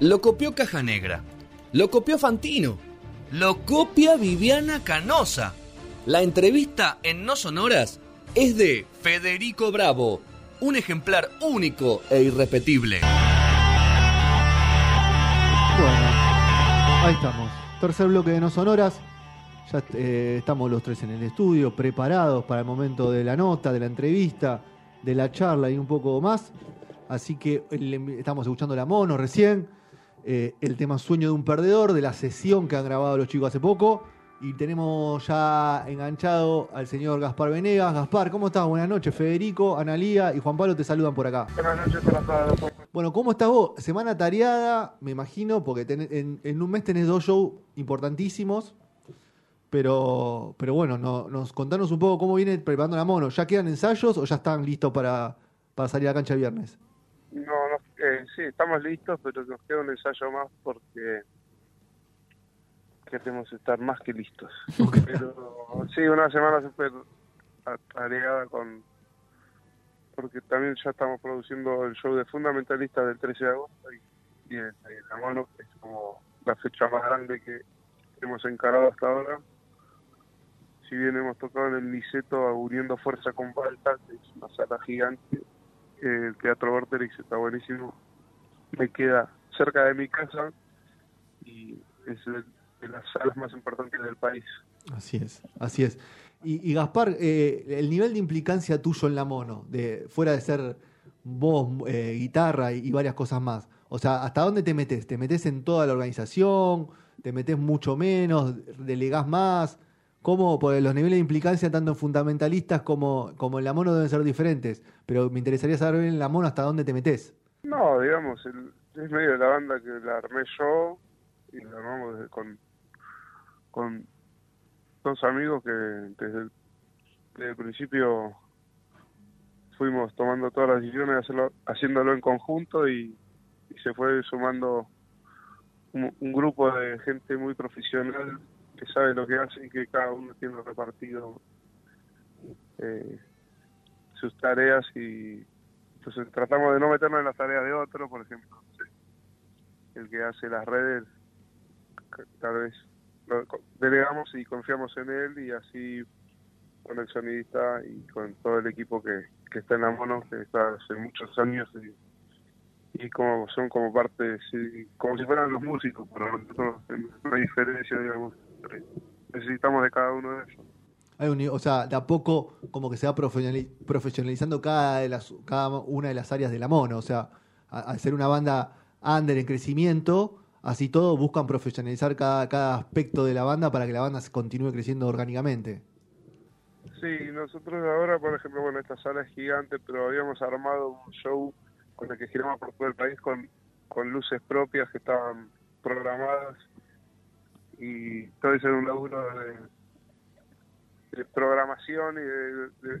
lo copió Caja Negra, lo copió Fantino, lo copia Viviana Canosa. La entrevista en No Sonoras es de Federico Bravo, un ejemplar único e irrepetible. Bueno, ahí estamos. Tercer bloque de No Sonoras. Ya eh, estamos los tres en el estudio, preparados para el momento de la nota, de la entrevista, de la charla y un poco más. Así que le- estamos escuchando la mono recién. Eh, el tema Sueño de un Perdedor, de la sesión que han grabado los chicos hace poco. Y tenemos ya enganchado al señor Gaspar Venegas. Gaspar, ¿cómo estás? Buenas noches. Federico, Analía y Juan Pablo te saludan por acá. Buenas noches para todos. Bueno, ¿cómo estás vos? Semana tareada, me imagino, porque en, en un mes tenés dos shows importantísimos. Pero, pero bueno, no, nos contanos un poco cómo viene preparando la mono. ¿Ya quedan ensayos o ya están listos para, para salir a la cancha el viernes? No, no, eh, sí, estamos listos, pero nos queda un ensayo más porque queremos estar más que listos. Pero sí, una semana súper atareada con... Porque también ya estamos produciendo el show de Fundamentalistas del 13 de agosto y, y el- la mano es como la fecha más grande que hemos encarado hasta ahora. Si bien hemos tocado en el Niceto Uniendo Fuerza con Balta, que es una sala gigante, el Teatro Vorterix está buenísimo. Me queda cerca de mi casa y es de, las salas más importantes del país. Así es, así es. Y, Gaspar, eh, el nivel de implicancia tuyo en la mono, de, fuera de ser voz, eh, guitarra y, y varias cosas más. O sea, ¿hasta dónde te metes? ¿Te metes en toda la organización? ¿Te metes mucho menos? ¿Delegás más? ¿Cómo? Porque los niveles de implicancia, tanto en fundamentalistas como, como en la mono, deben ser diferentes. Pero me interesaría saber en la mono hasta dónde te metes. No, digamos, el- es medio de la banda que la armé yo y la armamos con, con dos amigos que desde el, principio fuimos tomando todas las decisiones, de hacerlo, haciéndolo en conjunto y, y se fue sumando un, un grupo de gente muy profesional que sabe lo que hace y que cada uno tiene repartido eh, sus tareas y entonces tratamos de no meternos en las tareas de otro, por ejemplo, el que hace las redes, tal vez lo delegamos y confiamos en él y así con el sonidista y con todo el equipo que, que está en la mono, que está hace muchos años y, y como son como parte, sí, como si fueran los músicos, pero nosotros no hay diferencia, digamos, necesitamos de cada uno de ellos. Hay un o sea, de a poco como que se va profesionali- profesionalizando cada, de las, cada una de las áreas de la mono. O sea, al ser una banda under en crecimiento, así todo buscan profesionalizar cada, cada aspecto de la banda para que la banda se continúe creciendo orgánicamente. Sí, nosotros ahora, por ejemplo, bueno, esta sala es gigante, pero habíamos armado un show con el que giramos por todo el país con, con luces propias que estaban programadas y todo eso era un laburo de, programación y de,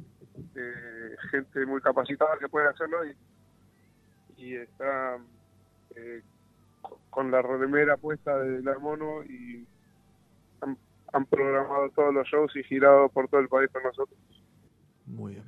de- gente muy capacitada que puede hacerlo y, y está eh, co- con la remera puesta de la mono y han, programado todos los shows y girado por todo el país con nosotros. Muy bien.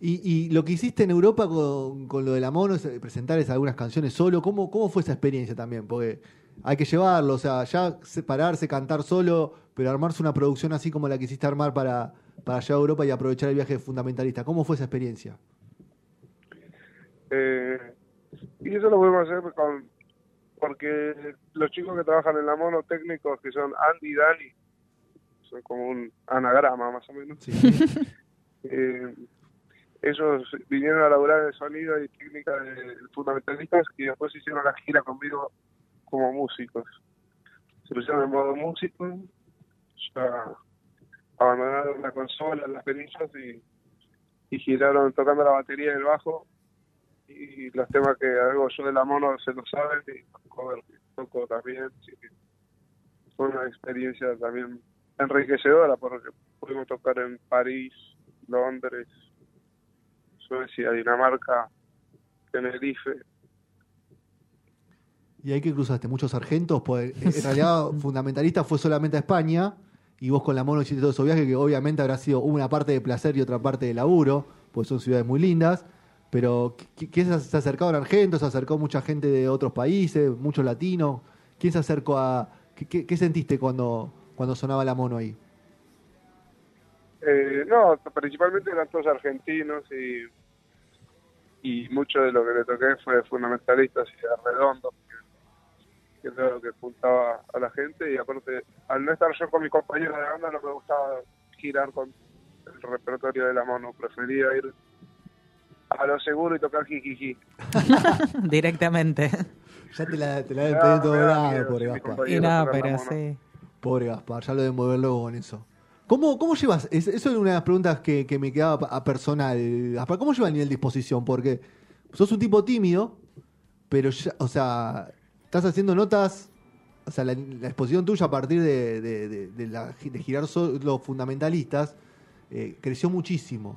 Y, y lo que hiciste en Europa con, con lo de la mono es presentar es algunas canciones solo. ¿Cómo, ¿Cómo fue esa experiencia también? Porque hay que llevarlo, o sea, ya separarse, cantar solo, pero armarse una producción así como la que hiciste armar para, para allá a Europa y aprovechar el viaje fundamentalista. ¿Cómo fue esa experiencia? Eh, y eso lo podemos hacer con, porque los chicos que trabajan en la mono técnicos, que son Andy y Dani, son como un anagrama más o menos. Eh, ellos vinieron a laburar el sonido y técnica de fundamentalistas y después hicieron la gira conmigo como músicos. Se pusieron en modo músico, ya abandonaron la consola, las perillas y, giraron tocando la batería y el bajo y los temas que hago yo de la mono se lo saben y que toco también. fue una experiencia también enriquecedora porque pudimos tocar en París, Londres, Suecia, Dinamarca, Tenerife. ¿Y ahí que cruzaste? ¿Muchos sargentos? Pues en realidad fundamentalista fue solamente a España y vos con la mono hiciste todo esos viajes que obviamente habrá sido una parte de placer y otra parte de laburo, pues son ciudades muy lindas. Pero ¿quién se acercó a Argento? ¿Se acercó mucha gente de otros países, muchos latinos? ¿Quién se acercó a...? ¿Qué, sentiste cuando, cuando sonaba la mono ahí? Eh, no, principalmente eran todos argentinos y, y mucho de lo que le toqué fue fundamentalistas y redondos, que, que lo que juntaba a la gente y aparte, al no estar yo con mi compañero de banda no me gustaba girar con el repertorio de la mono, prefería ir a lo seguro y tocar jijiji. Directamente. Ya te la, te la deben todo lado, pobre Gaspar. Y no, pero sí. Pobre Gaspar, ya lo deben mover luego con eso. ¿Cómo, cómo llevas? eso es una de las preguntas que, que me quedaba a personal. Gaspar, ¿cómo llevas el nivel de disposición? Porque sos un tipo tímido, pero ya, o sea, estás haciendo notas. O sea, la, exposición tuya a partir de, de, de, la, de girar los fundamentalistas eh, creció muchísimo.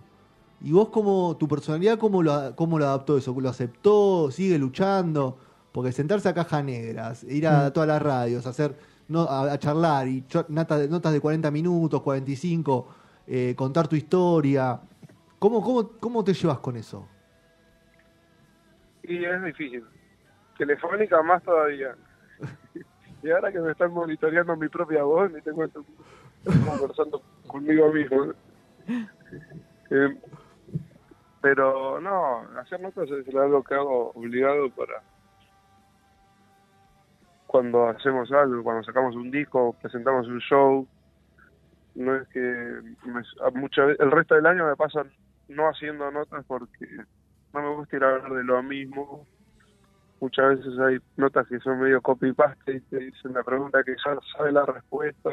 ¿Y vos cómo, tu personalidad, cómo lo, cómo lo adaptó eso? ¿Lo aceptó? ¿Sigue luchando? Porque sentarse a caja negras, ir a mm. todas las radios, hacer, no, a, charlar y notas, notas de 40 minutos, 45, eh, contar tu historia. ¿Cómo, cómo, ¿Cómo te llevas con eso? Y es difícil. Telefónica más todavía. y ahora que me están monitoreando mi propia voz, me tengo esto conversando conmigo mismo. Eh, pero no, hacer notas es algo que hago obligado para cuando hacemos algo, cuando sacamos un disco, presentamos un show. No es que muchas el resto del año me pasan no haciendo notas porque no me gusta ir a hablar de lo mismo. Muchas veces hay notas que son medio copy-paste y te dicen la pregunta que ya sabe la respuesta.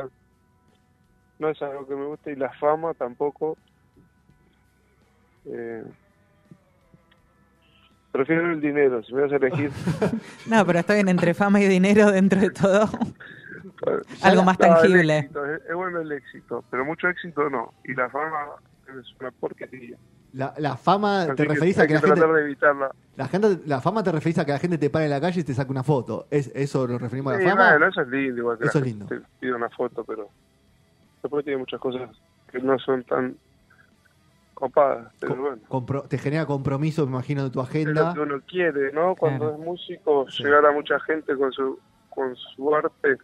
No es algo que me gusta y la fama tampoco. Eh, Prefiero el dinero, si me vas a elegir. no, pero está bien, entre fama y dinero, dentro de todo. Algo más tangible. es, bueno el éxito, pero mucho éxito no. Y la fama es una porquería. La, la fama te referís a que, la gente, La, gente, la fama te referís a que la gente te pare en la calle y te saque una foto. ¿Es, ¿Eso lo referimos a la fama? Eso es lindo. Igual que eso es lindo. Te pide una foto, pero después tiene muchas cosas que no son tan te genera compromiso, me imagino, de tu agenda. Es lo que uno quiere, ¿no? Cuando es músico, llegar a mucha gente con su, con su arte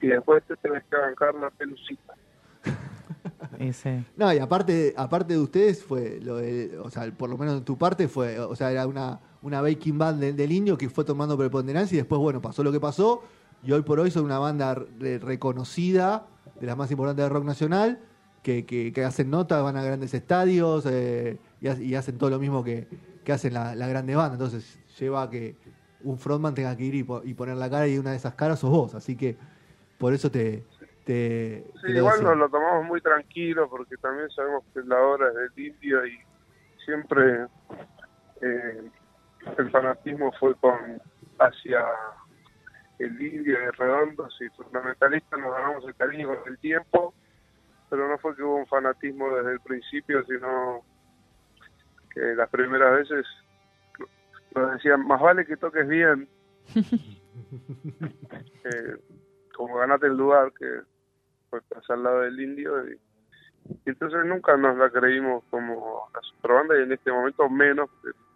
y después te tenés que bancar la pelucita. No, y aparte, aparte de ustedes fue, lo o sea, por lo menos de tu parte fue, o sea, era una, una baking band del, indio que fue tomando preponderancia y después, bueno, pasó lo que pasó y hoy por hoy son una banda reconocida, de las más importantes de rock nacional, que, hacen notas, van a grandes estadios eh, y, hacen todo lo mismo que, hacen la, la, grande banda. Entonces lleva a que un frontman tenga que ir y, poner la cara y una de esas caras sos vos. Así que por eso te... te sí, igual nos lo tomamos muy tranquilo porque también sabemos que la hora es del indio y siempre eh, el fanatismo fue con hacia el indio de redondos y fundamentalistas nos ganamos el cariño con el tiempo pero no fue que hubo un fanatismo desde el principio, sino que las primeras veces nos decían, más vale que toques bien, eh, como ganate el lugar, que fue al lado del indio, y, entonces nunca nos la creímos como la super banda y en este momento menos,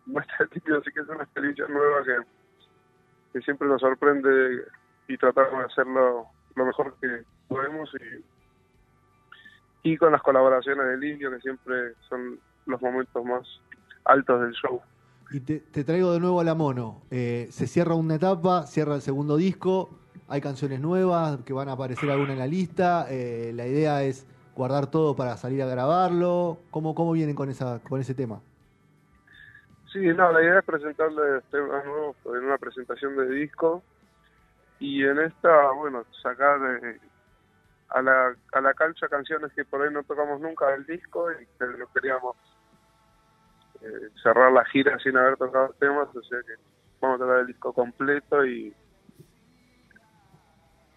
muestra el así que es una experiencia nueva que, que siempre nos sorprende y tratamos de hacerlo lo mejor que podemos y y con las colaboraciones del Indio, que siempre son los momentos más altos del show. Y te, traigo de nuevo a la mono. Eh, se cierra una etapa, cierra el segundo disco, hay canciones nuevas que van a aparecer alguna en la lista. Eh, la idea es guardar todo para salir a grabarlo. ¿Cómo, cómo vienen con, esa, con ese tema? Sí, no, la idea es presentarle temas nuevos en una presentación de disco. Y en esta, bueno, sacar eh, a la, a la cancha canciones que por ahí no tocamos nunca del disco y que no queríamos eh, cerrar la gira sin haber tocado temas, o sea que vamos a tocar el disco completo y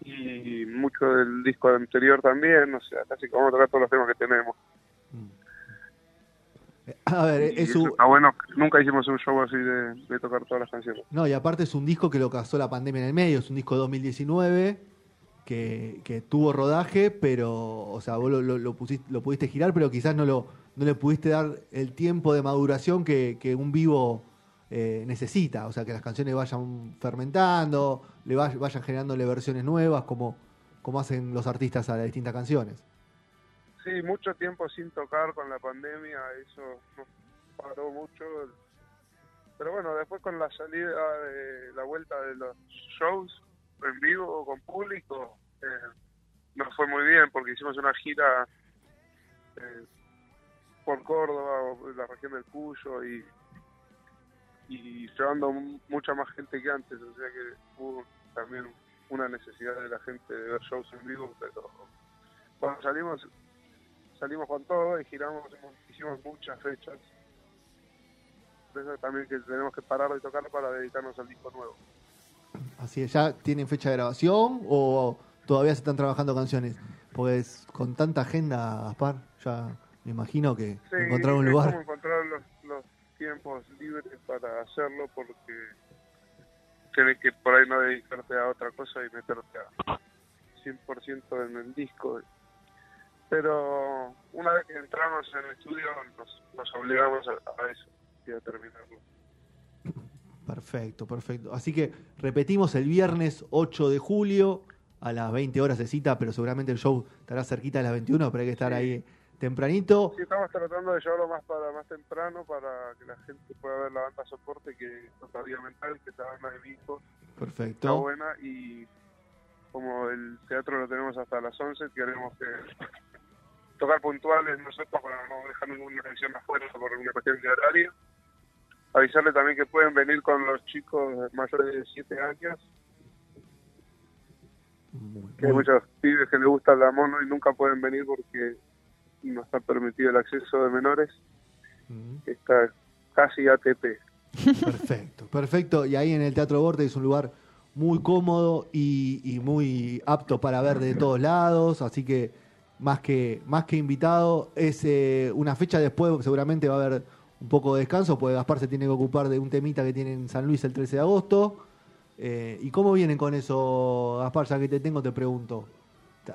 y mucho del disco anterior también, o sea, casi que vamos a tocar todos los temas que tenemos. A ver, es un... Está bueno, nunca hicimos un show así de, de, tocar todas las canciones. No, y aparte es un disco que lo casó la pandemia en el medio, es un disco de 2019 que, tuvo rodaje, pero, o sea, vos lo, lo, pusiste, lo pudiste girar, pero quizás no lo, no le pudiste dar el tiempo de maduración que, un vivo eh, necesita. O sea, que las canciones vayan fermentando, le vayan generándole versiones nuevas, como, como hacen los artistas a las distintas canciones. Sí, mucho tiempo sin tocar con la pandemia, eso nos paró mucho. Pero bueno, después con la salida de la vuelta de los shows en vivo con público, eh, nos fue muy bien porque hicimos una gira eh, por Córdoba, la región del Cuyo y, y llevando mucha más gente que antes, o sea que hubo también una necesidad de la gente de ver shows en vivo, pero cuando salimos salimos con todo y giramos, hicimos muchas fechas. Por eso también que tenemos que parar de tocar para dedicarnos al disco nuevo. Así es, ¿ya tienen fecha de grabación o todavía se están trabajando canciones? Pues con tanta agenda, Gaspar, ya me imagino que encontrar un lugar. encontrar los, los tiempos libres para hacerlo porque tienes que por ahí no dedicarte a otra cosa y meterte a 100% en el disco pero una vez que entramos en el estudio nos, obligamos a, eso y a terminarlo. Perfecto, perfecto. Así que repetimos el viernes 8 de julio a las 20 horas de cita, pero seguramente el show estará cerquita de las 21, pero hay que estar ahí tempranito. Sí, estamos tratando de llevarlo más para más temprano para que la gente pueda ver la banda soporte que es todavía mental, que es la banda de Vico. Perfecto. Está buena y como el teatro lo tenemos hasta las 11, queremos que tocar puntuales nosotros para no dejar ninguna canción afuera por una cuestión de horario. Avisarle también que pueden venir con los chicos mayores de 7 años. que hay muchos pibes que les gusta la mono y nunca pueden venir porque no está permitido el acceso de menores. Está casi ATP. Perfecto, perfecto. Y ahí en el Teatro Borte es un lugar muy cómodo y, y muy apto para ver de todos lados, así que más que, más que invitado. Es eh, una fecha después, seguramente va a haber un poco de descanso, porque Gaspar se tiene que ocupar de un temita que tiene en San Luis el 13 de agosto. Eh, ¿Y cómo vienen con eso, Gaspar? Ya que te tengo, te pregunto.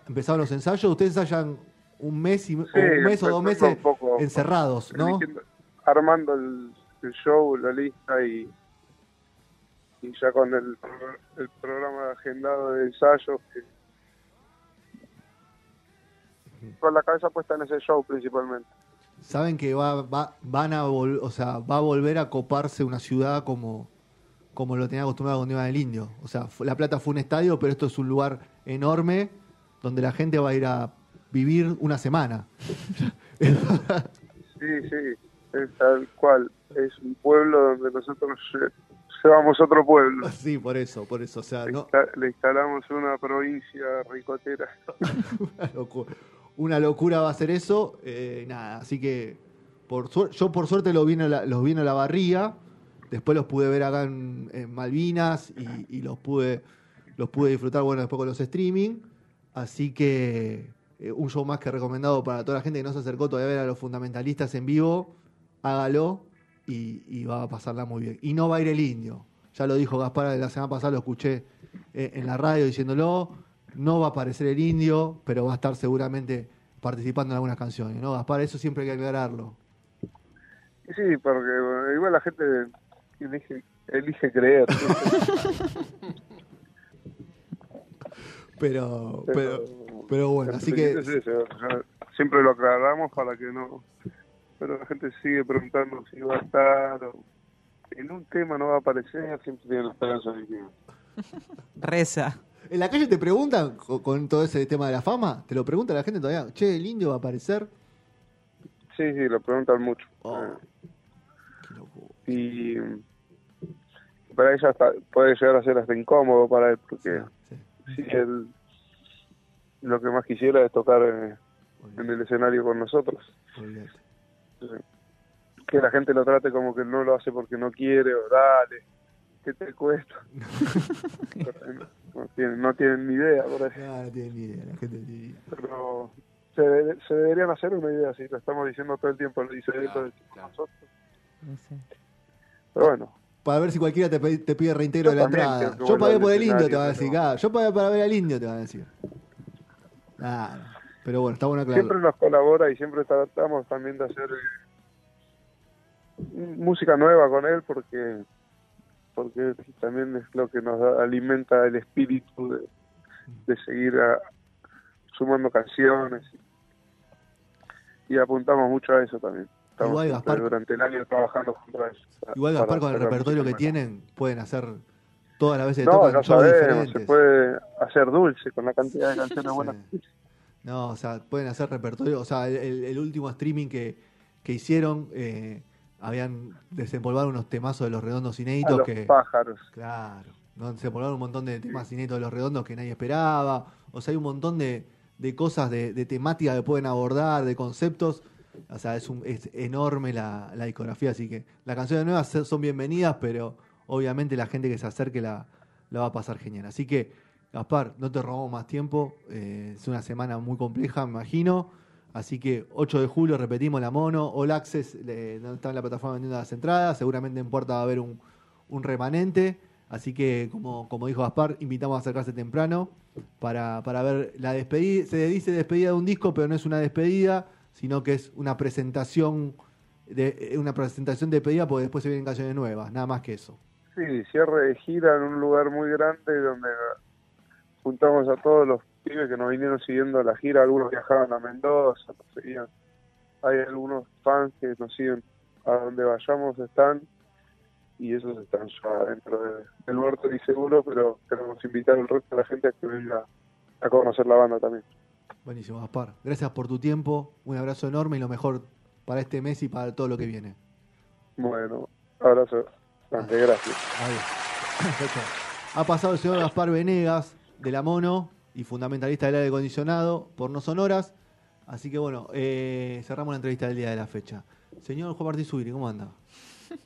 ¿Empezaron los ensayos? ¿Ustedes ensayan un mes, y, un mes o dos meses encerrados, no? Armando el, show, la lista y, y ya con el, el programa agendado de ensayos que con la cabeza puesta en ese show principalmente. Saben que va, va, van a o sea, va a volver a coparse una ciudad como, como lo tenía acostumbrado con Diva del Indio. O sea, La Plata fue un estadio, pero esto es un lugar enorme donde la gente va a ir a vivir una semana. sí, sí, es tal cual. Es un pueblo donde nosotros llevamos otro pueblo. Sí, por eso, por eso. O sea, le, le instalamos una provincia ricotera. una locura una locura va a ser eso. Eh, nada, así que por yo por suerte los vi en la, los vi la barría. Después los pude ver acá en, Malvinas y, los pude los pude disfrutar bueno después con los streaming. Así que eh, un show más que recomendado para toda la gente que no se acercó todavía a ver a los fundamentalistas en vivo. Hágalo y, va a pasarla muy bien. Y no va a ir el indio. Ya lo dijo Gaspar la semana pasada, lo escuché eh, en la radio diciéndolo no va a aparecer el indio, pero va a estar seguramente participando en algunas canciones, ¿no? Gaspar, eso siempre hay que aclararlo. Sí, porque igual la gente elige, elige creer. pero, pero, pero, bueno, así que... siempre lo aclaramos para que no... Pero la gente sigue preguntando si va a estar o en un tema no va a aparecer, siempre tiene la esperanza de que... Reza. ¿En la calle te preguntan con, todo ese tema de la fama? ¿Te lo pregunta la gente todavía? Che, ¿el indio va a aparecer? Sí, sí, lo preguntan mucho. Oh, y para ella puede llegar a ser hasta incómodo para él, porque sí, él lo que más quisiera es tocar en, el escenario con nosotros. Que la gente lo trate como que no lo hace porque no quiere o dale ¿qué te cuesta? no, tienen, no tienen ni idea, por eso. No, no tienen ni idea, la gente tiene idea. Pero se, se, deberían hacer una idea así, lo estamos diciendo todo el tiempo, lo dice claro, nosotros. Pero bueno. Para ver si cualquiera te, te pide reintegro de la entrada. Yo pagué por el indio, te va a decir. Claro, yo pagué para ver al indio, te va a decir. Claro. Pero bueno, está bueno. Siempre nos colabora y siempre tratamos también de hacer eh, música nueva con él porque porque también es lo que nos alimenta el espíritu de, seguir sumando canciones y, apuntamos mucho a eso también. Igual Gaspar, durante el año trabajando junto a eso. Igual Gaspar con el repertorio que tienen pueden hacer todas las veces no, no sabemos, se puede hacer dulce con la cantidad de canciones buenas. No, o sea, pueden hacer repertorio. O sea, el, último streaming que, que hicieron, eh, habían desempolvado unos temazos de los redondos inéditos. los que, pájaros. Claro. ¿no? Desempolvaron un montón de temas inéditos de los redondos que nadie esperaba. O sea, hay un montón de, de cosas, de, de temáticas que pueden abordar, de conceptos. O sea, es, un, es enorme la, la discografía. Así que las canciones nuevas son bienvenidas, pero obviamente la gente que se acerque la, va a pasar genial. Así que Gaspar, no te robamos más tiempo. Eh, es una semana muy compleja, me imagino. Así que 8 de julio repetimos la mono. All Access está en la plataforma vendiendo las entradas. Seguramente en puerta va a haber un, remanente. Así que, como, como dijo Gaspar, invitamos a acercarse temprano para, para ver la despedida. Se dice despedida de un disco, pero no es una despedida, sino que es una presentación de una presentación de despedida porque después se vienen canciones nuevas, nada más que eso. Sí, cierre de gira en un lugar muy grande donde juntamos a todos los pibes que nos vinieron siguiendo la gira, algunos viajaban a Mendoza, seguían. Hay algunos fans que nos siguen a donde vayamos, están, y esos están ya dentro del muerto y seguro, pero queremos invitar al resto de la gente a que venga a conocer la banda también. Buenísimo, Gaspar. Gracias por tu tiempo, un abrazo enorme y lo mejor para este mes y para todo lo que viene. Bueno, abrazo. Gracias. Ha pasado el señor Gaspar Venegas, de la Mono y fundamentalista del aire acondicionado por no sonoras. Así que bueno, eh, cerramos la entrevista del día de la fecha. Señor Juan Martín Subiri, ¿cómo anda?